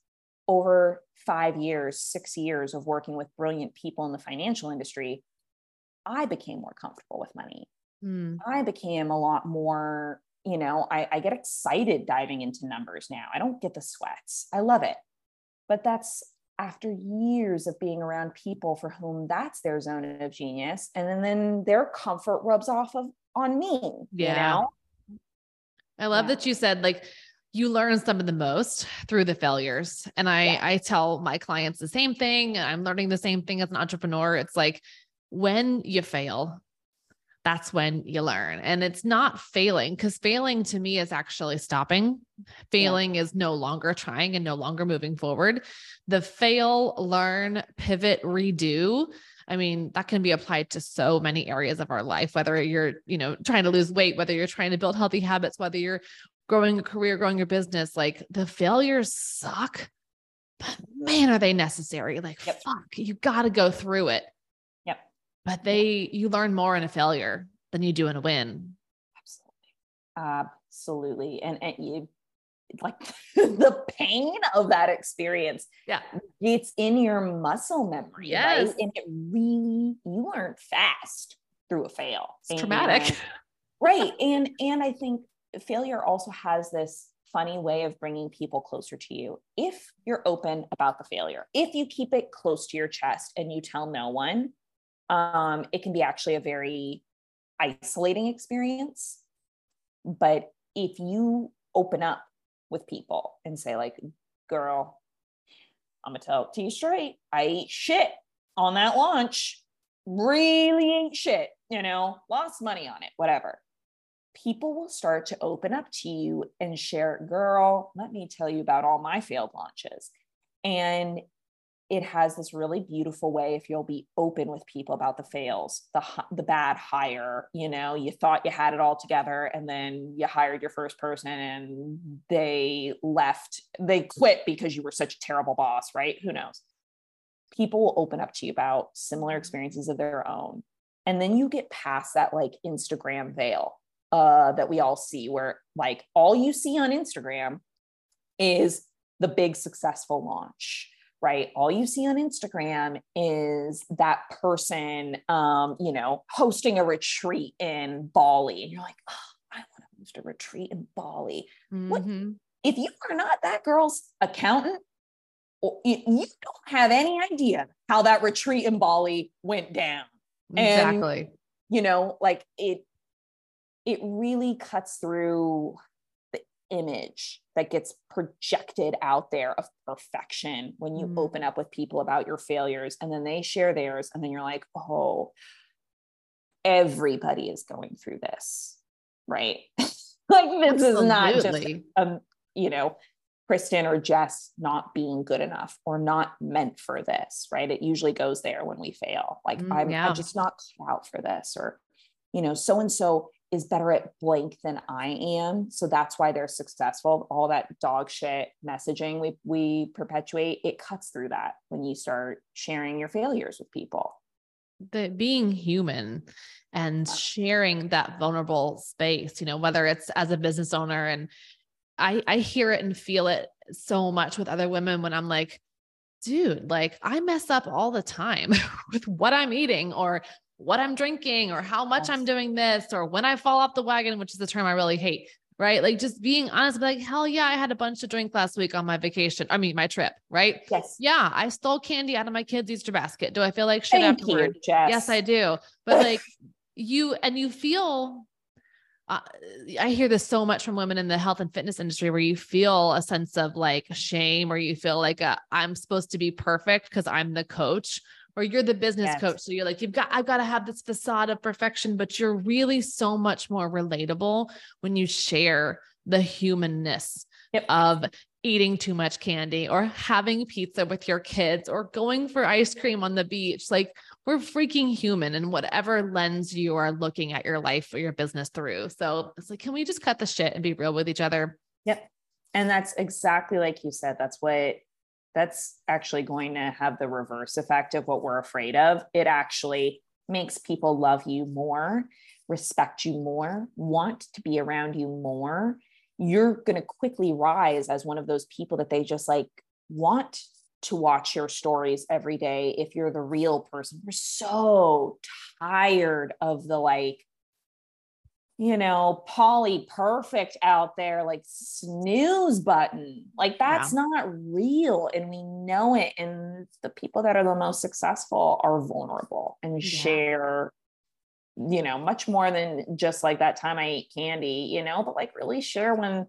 over five years, six years of working with brilliant people in the financial industry, I became more comfortable with money. Mm. I became a lot more, you know, I, I get excited diving into numbers now. I don't get the sweats. I love it. But that's after years of being around people for whom that's their zone of genius. And then, then their comfort rubs off of on me. Yeah. You know? I love yeah. that you said like you learn some of the most through the failures. And I yeah. I tell my clients the same thing. I'm learning the same thing as an entrepreneur. It's like when you fail, that's when you learn. And it's not failing because failing to me is actually stopping. Failing yeah. is no longer trying and no longer moving forward. The fail, learn, pivot, redo. I mean, that can be applied to so many areas of our life, whether you're, you know, trying to lose weight, whether you're trying to build healthy habits, whether you're growing a career, growing your business, like the failures suck, but man, are they necessary? Like, yep. fuck, you got to go through it. But they, you learn more in a failure than you do in a win. Absolutely. Absolutely. And, and you, like the pain of that experience. Yeah. It's in your muscle memory. Yes. Right? And it really, you learn fast through a fail. It's and, traumatic. right. And, and I think failure also has this funny way of bringing people closer to you. If you're open about the failure, if you keep it close to your chest and you tell no one, um, it can be actually a very isolating experience. But if you open up with people and say, like, girl, I'm gonna tell it to you straight, I ate shit on that launch, really ate shit, you know, lost money on it, whatever people will start to open up to you and share, girl, let me tell you about all my failed launches. And it has this really beautiful way if you'll be open with people about the fails, the the bad hire, you know, you thought you had it all together and then you hired your first person and they left, they quit because you were such a terrible boss, right? Who knows? People will open up to you about similar experiences of their own. And then you get past that like Instagram veil uh, that we all see, where like all you see on Instagram is the big successful launch right? All you see on instagram is that person um you know hosting a retreat in bali. And you're like oh, i want to host a retreat in bali. Mm-hmm. what if you are not that girl's accountant you, don't have any idea how that retreat in bali went down. Exactly. and, you know like it it really cuts through image that gets projected out there of perfection when you mm. open up with people about your failures and then they share theirs and then you're like oh everybody is going through this right like this Absolutely. is not just um you know kristin or jess not being good enough or not meant for this right it usually goes there when we fail like mm, i'm yeah. i'm just not cut out for this or you know so and so is better at blank than I am. So that's why they're successful. All that dog shit messaging we we perpetuate, it cuts through that when you start sharing your failures with people. The being human and uh-huh. sharing that vulnerable space, you know, whether it's as a business owner and I I hear it and feel it so much with other women when I'm like, dude, like I mess up all the time with what I'm eating or what I'm drinking or how much yes. I'm doing this or when I fall off the wagon, which is the term I really hate. right? Like just being honest, like, hell yeah, I had a bunch to drink last week on my vacation. I mean, my trip, right? Yes. Yeah, I stole candy out of my kids' Easter basket. Do I feel like shit Thank afterward? you. Yes, I do. But like you and you feel uh, I hear this so much from women in the health and fitness industry where you feel a sense of like shame or you feel like uh, I'm supposed to be perfect because I'm the coach or you're the business Yes. coach. So you're like, you've got, I've got to have this facade of perfection, but you're really so much more relatable when you share the humanness Yep. of eating too much candy or having pizza with your kids or going for ice cream on the beach. Like we're freaking human in whatever lens you are looking at your life or your business through. So it's like, can we just cut the shit and be real with each other? Yep. And that's exactly like you said. That's what that's actually going to have the reverse effect of what we're afraid of. It actually makes people love you more, respect you more, want to be around you more. You're going to quickly rise as one of those people that they just like want to watch your stories every day if you're the real person. We're so tired of the like you know, Polly perfect out there, like snooze button. Like that's not real. And we know it. And the people that are the most successful are vulnerable and Yeah. share, you know, much more than just like that time I ate candy, you know, but like really share when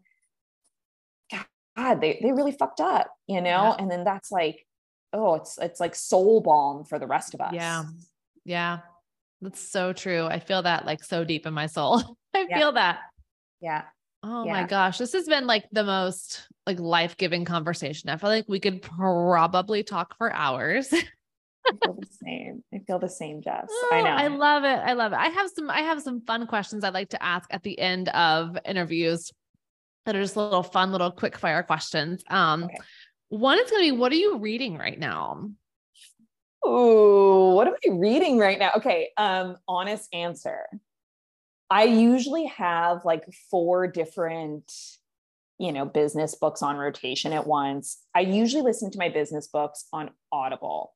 God, they, they really fucked up, you know? Yeah. And then that's like, oh, it's it's like soul balm for the rest of us. Yeah. Yeah. That's so true. I feel that like so deep in my soul. I Yeah. feel that. Yeah. Oh my gosh. This has been like the most like life-giving conversation. I feel like we could probably talk for hours. I feel the same. I feel the same, Jess. Oh, I know. I love it. I love it. I have some I have some fun questions I'd like to ask at the end of interviews that are just little fun little quick fire questions. Um Okay. one is going to be what are you reading right now? Ooh, what am I reading right now? Okay, um, honest answer. I usually have like four different, you know, business books on rotation at once. I usually listen to my business books on Audible.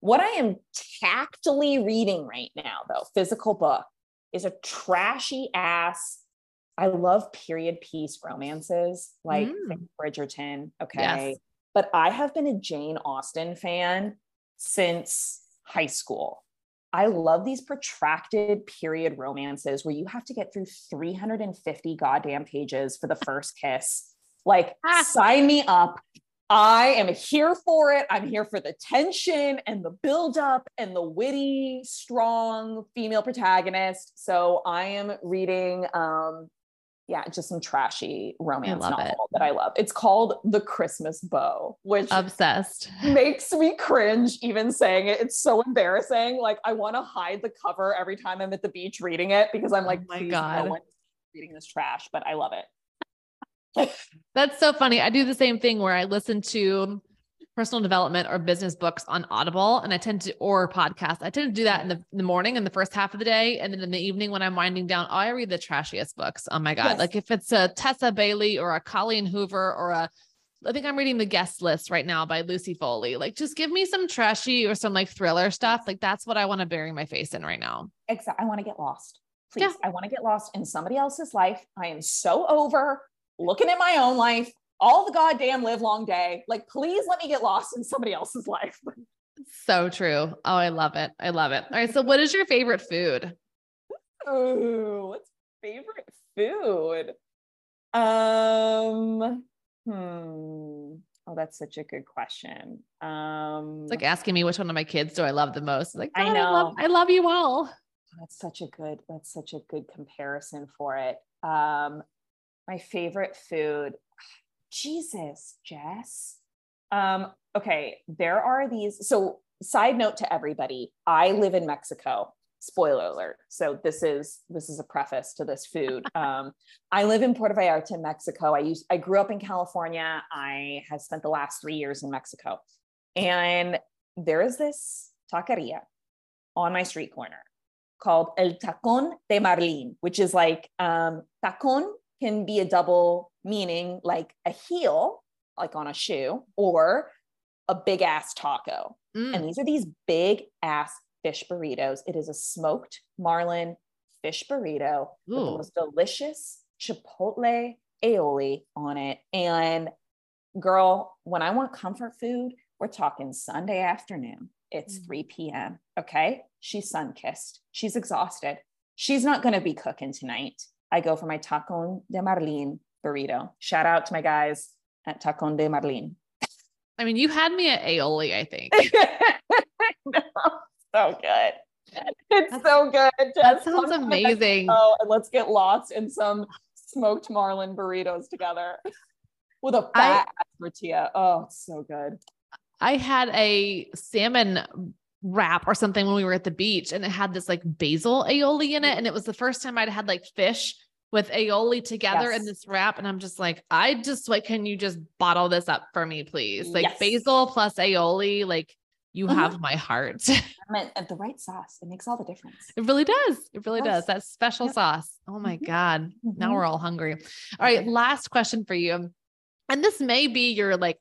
What I am tactily reading right now, though, physical book, is a trashy ass. I love period piece romances like Mm. Bridgerton. Okay. Yes. But I have been a Jane Austen fan since high school. I love these protracted period romances where you have to get through 350 goddamn pages for the first kiss. Like, Ah. sign me up. I am here for it. I'm here for the tension and the buildup and the witty, strong female protagonist. So I am reading um yeah, just some trashy romance novel it. that I love. It's called The Christmas Bow, which Obsessed. makes me cringe even saying it. It's so embarrassing. Like I want to hide the cover every time I'm at the beach reading it because I'm oh like, Oh my God. no one's reading this trash, but I love it. That's so funny. I do the same thing where I listen to personal development or business books on Audible and I tend to, or podcasts. I tend to do that in the, in the morning in the first half of the day. And then in the evening when I'm winding down, oh, I read the trashiest books. Oh my God. Yes. Like if it's a Tessa Bailey or a Colleen Hoover or a, I think I'm reading the guest list right now by Lucy Foley. Like just give me some trashy or some like thriller stuff. Like that's what I want to bury my face in right now. Exactly. I want to get lost. Please. Yeah. I want to get lost in somebody else's life. I am so over looking at my own life all the goddamn live long day. Like, please let me get lost in somebody else's life. So true. Oh, I love it. I love it. All right. So what is your favorite food? Ooh, what's favorite food? Um, hmm. Oh, that's such a good question. Um, It's like asking me which one of my kids do I love the most. Like, I "God, love, know. I love you all. that's such a good that's such a good comparison for it um my favorite food jesus jess. Um okay there are these so side note to everybody i live in mexico. Spoiler alert. So this is this is a preface to this food. Um i live in puerto vallarta mexico. I used i grew up in california. I have spent the last three years in mexico. And there is this taqueria on my street corner called El Tacón de Marlin, which is like um, tacón can be a double meaning, like a heel, like on a shoe, or a big ass taco. Mm, And these are these big ass fish burritos. It is a smoked marlin fish burrito with the most delicious chipotle aioli on it. And girl, when I want comfort food, we're talking Sunday afternoon. It's mm. 3 p.m. Okay. She's sun kissed. She's exhausted. She's not going to be cooking tonight. I go for my tacon de marlin burrito. Shout out to my guys at Tacon de Marlin. I mean, you had me at aioli, I think. no, so good. It's That's, so good. That sounds amazing. Oh, and let's get lost in some smoked marlin burritos together with a fat I, tortilla. Oh, it's so good. I had a salmon wrap or something when we were at the beach and it had this like basil aioli in it. And it was the first time I'd had like fish with aioli together yes. in this wrap. And I'm just like, I just like, can you just bottle this up for me, please? Like yes. basil plus aioli, like you mm-hmm. have my heart. At the right sauce. It makes all the difference. It really does. It really does. That special yep. sauce. Oh my mm-hmm. God. Mm-hmm. Now we're all hungry. All right. Last question for you. And this may be your like,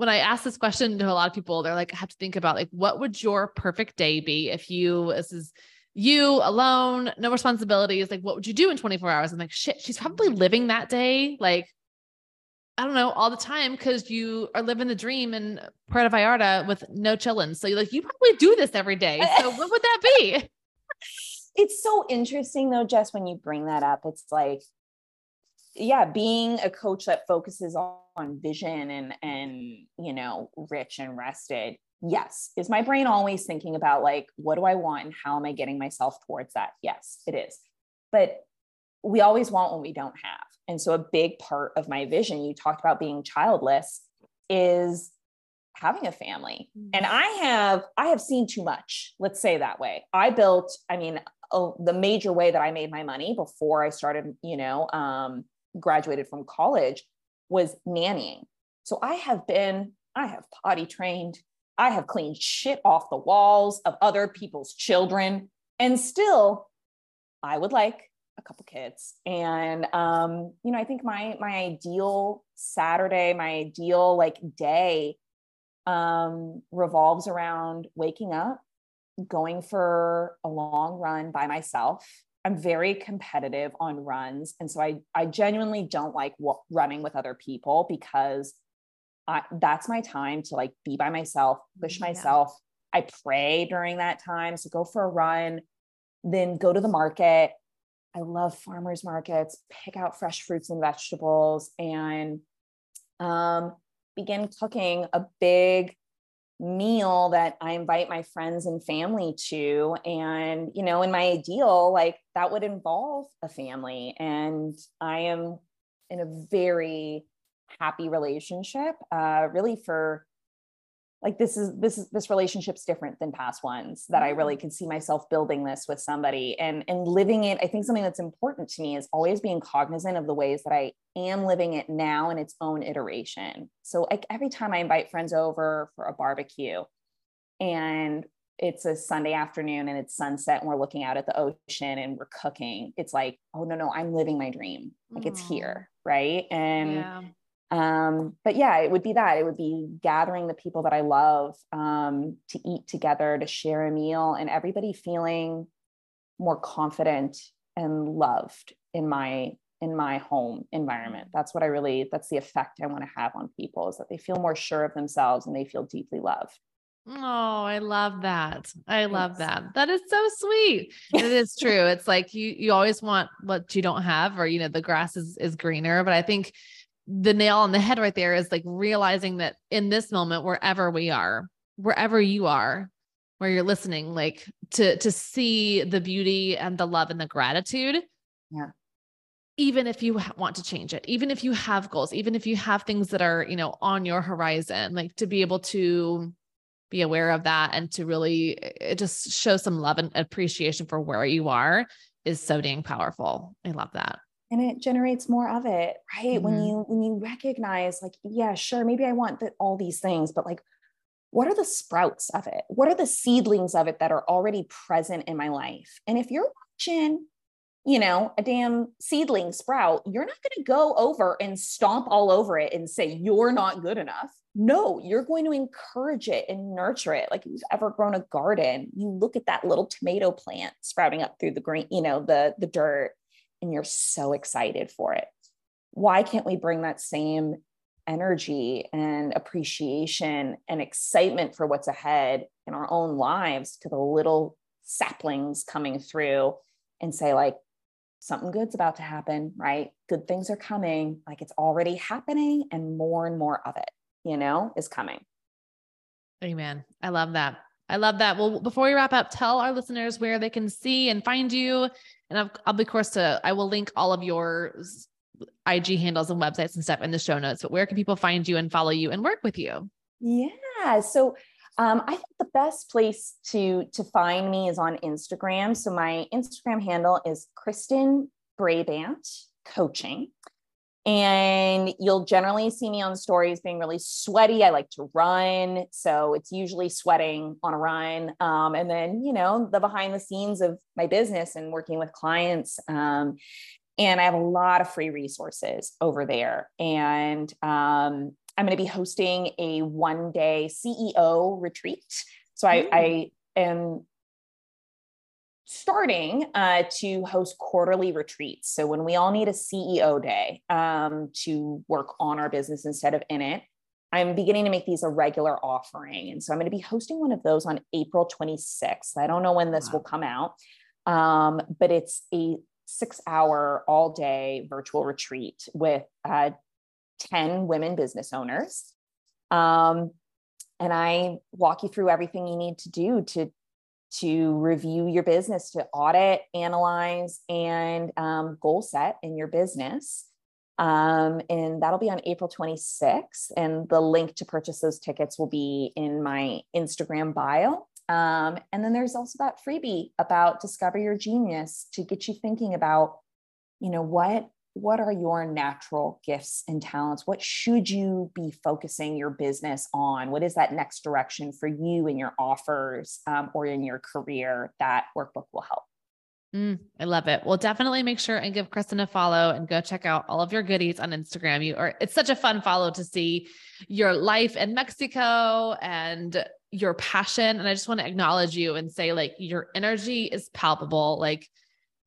when I ask this question to a lot of people, they're like, I have to think about like, what would your perfect day be if you, this is you alone, no responsibilities. Like, what would you do in 24 hours? I'm like, shit, she's probably living that day. Like, I don't know, all the time because you are living the dream in Puerto Vallarta with no chillin. So you're like, you probably do this every day. So what would that be? It's so interesting though, Jess, when you bring that up. It's like, yeah, being a coach that focuses on vision and and you know, rich and rested Yes. Is my brain always thinking about like, what do I want and how am I getting myself towards that? Yes, it is. But we always want what we don't have. And so a big part of my vision, you talked about being childless, is having a family. Mm-hmm. And I have I have seen too much. Let's say that way. I built, I mean, the major way that I made my money before I started, you know, um, graduated from college was nannying. So I have been, I have potty trained, I have cleaned shit off the walls of other people's children. And still, I would like a couple kids. And um, you know, I think my my ideal Saturday, my ideal like day um revolves around waking up, going for a long run by myself. I'm very competitive on runs. And so I I genuinely don't like w- running with other people because I, that's my time to like be by myself, push myself. Yeah. I pray during that time. So go for a run, then go to the market. I love farmers markets, pick out fresh fruits and vegetables and um, begin cooking a big meal that I invite my friends and family to. And, you know, in my ideal, like that would involve a family. And I am in a very happy relationship uh, really for like this is this is this relationship's different than past ones that i really mm. could see myself building this with somebody and and living it. I think something that's important to me is always being cognizant of the ways that i am living it now in its own iteration. So like every time i invite friends over for a barbecue and it's a sunday afternoon and it's sunset and we're looking out at the ocean and we're cooking it's like oh no no i'm living my dream. Like it's here right? And yeah um, but yeah it would be that it would be gathering the people that i love um, to eat together to share a meal and everybody feeling more confident and loved in my in my home environment that's what i really that's the effect i want to have on people is that they feel more sure of themselves and they feel deeply loved Oh, I love that. I love that. That is so sweet. It is true. It's like you you always want what you don't have or you know the grass is is greener, but I think the nail on the head right there is like realizing that in this moment wherever we are wherever you are where you're listening like to to see the beauty and the love and the gratitude yeah. even if you want to change it even if you have goals even if you have things that are you know on your horizon like to be able to be aware of that and to really just show some love and appreciation for where you are is so dang powerful. I love that and it generates more of it right? Mm-hmm. when you when you recognize like yeah sure maybe i want the, all these things but like what are the sprouts of it? What are the seedlings of it that are already present in my life? And if you're watching you know a damn seedling sprout you're not going to go over and stomp all over it and say you're not good enough. No you're going to encourage it and nurture it. Like you've ever grown a garden you look at that little tomato plant sprouting up through the green you know the the dirt and you're so excited for it. Why can't we bring that same energy and appreciation and excitement for what's ahead in our own lives to the little saplings coming through and say, like, something good's about to happen, right? Good things are coming, like it's already happening, and more and more of it, you know, is coming. Amen. I love that. I love that. Well, before we wrap up, tell our listeners where they can see and find you. And I'll, I'll be, of course, to I will link all of your IG handles and websites and stuff in the show notes. But where can people find you and follow you and work with you? Yeah. So um, I think the best place to to find me is on Instagram. So my Instagram handle is Kristin Brabant Coaching. And you'll generally see me on stories being really sweaty. I like to run. So it's usually sweating on a run. Um, and then, you know, the behind the scenes of my business and working with clients. Um, and I have a lot of free resources over there. And um, I'm going to be hosting a one day CEO retreat. So I, I am starting uh, to host quarterly retreats. So when we all need a CEO day um, to work on our business instead of in it, I'm beginning to make these a regular offering. And so I'm going to be hosting one of those on April 26th. I don't know when this wow. will come out, um, but it's a six hour all day virtual retreat with uh, 10 women business owners. Um, and I walk you through everything you need to do to to review your business, to audit, analyze, and um, goal set in your business. Um, and that'll be on April 26th. And the link to purchase those tickets will be in my Instagram bio. Um, and then there's also that freebie about discover your genius to get you thinking about, you know, what what are your natural gifts and talents? What should you be focusing your business on? What is that next direction for you in your offers um, or in your career? That workbook will help. Mm, I love it. Well, definitely make sure and give Kristin a follow and go check out all of your goodies on Instagram. You are it's such a fun follow to see your life in Mexico and your passion. And I just want to acknowledge you and say, like, your energy is palpable. Like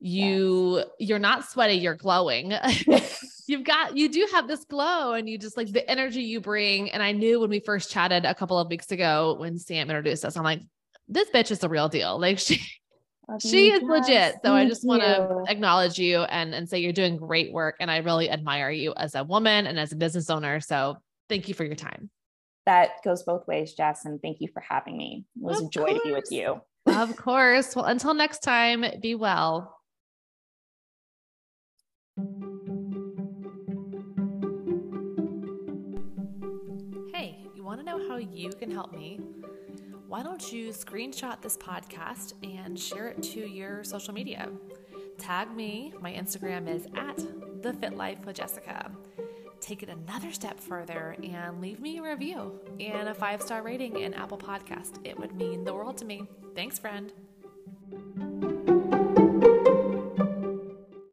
you yes. you're not sweaty you're glowing. You've got you do have this glow and you just like the energy you bring. And i knew when we first chatted a couple of weeks ago when sam introduced us i'm like this bitch is the real deal. Like she she is legit. so i just want to acknowledge you and and say you're doing great work and i really admire you as a woman and as a business owner. So thank you for your time. That goes both ways jess and thank you for having me. It was of a joy course. to be with you. Of course. Well until next time be well Hey, you want to know how you can help me? Why don't you screenshot this podcast and share it to your social media? Tag me. My Instagram is at the Fit Life with Jessica. Take it another step further and leave me a review and a five star rating in Apple Podcast. It would mean the world to me. Thanks, friend.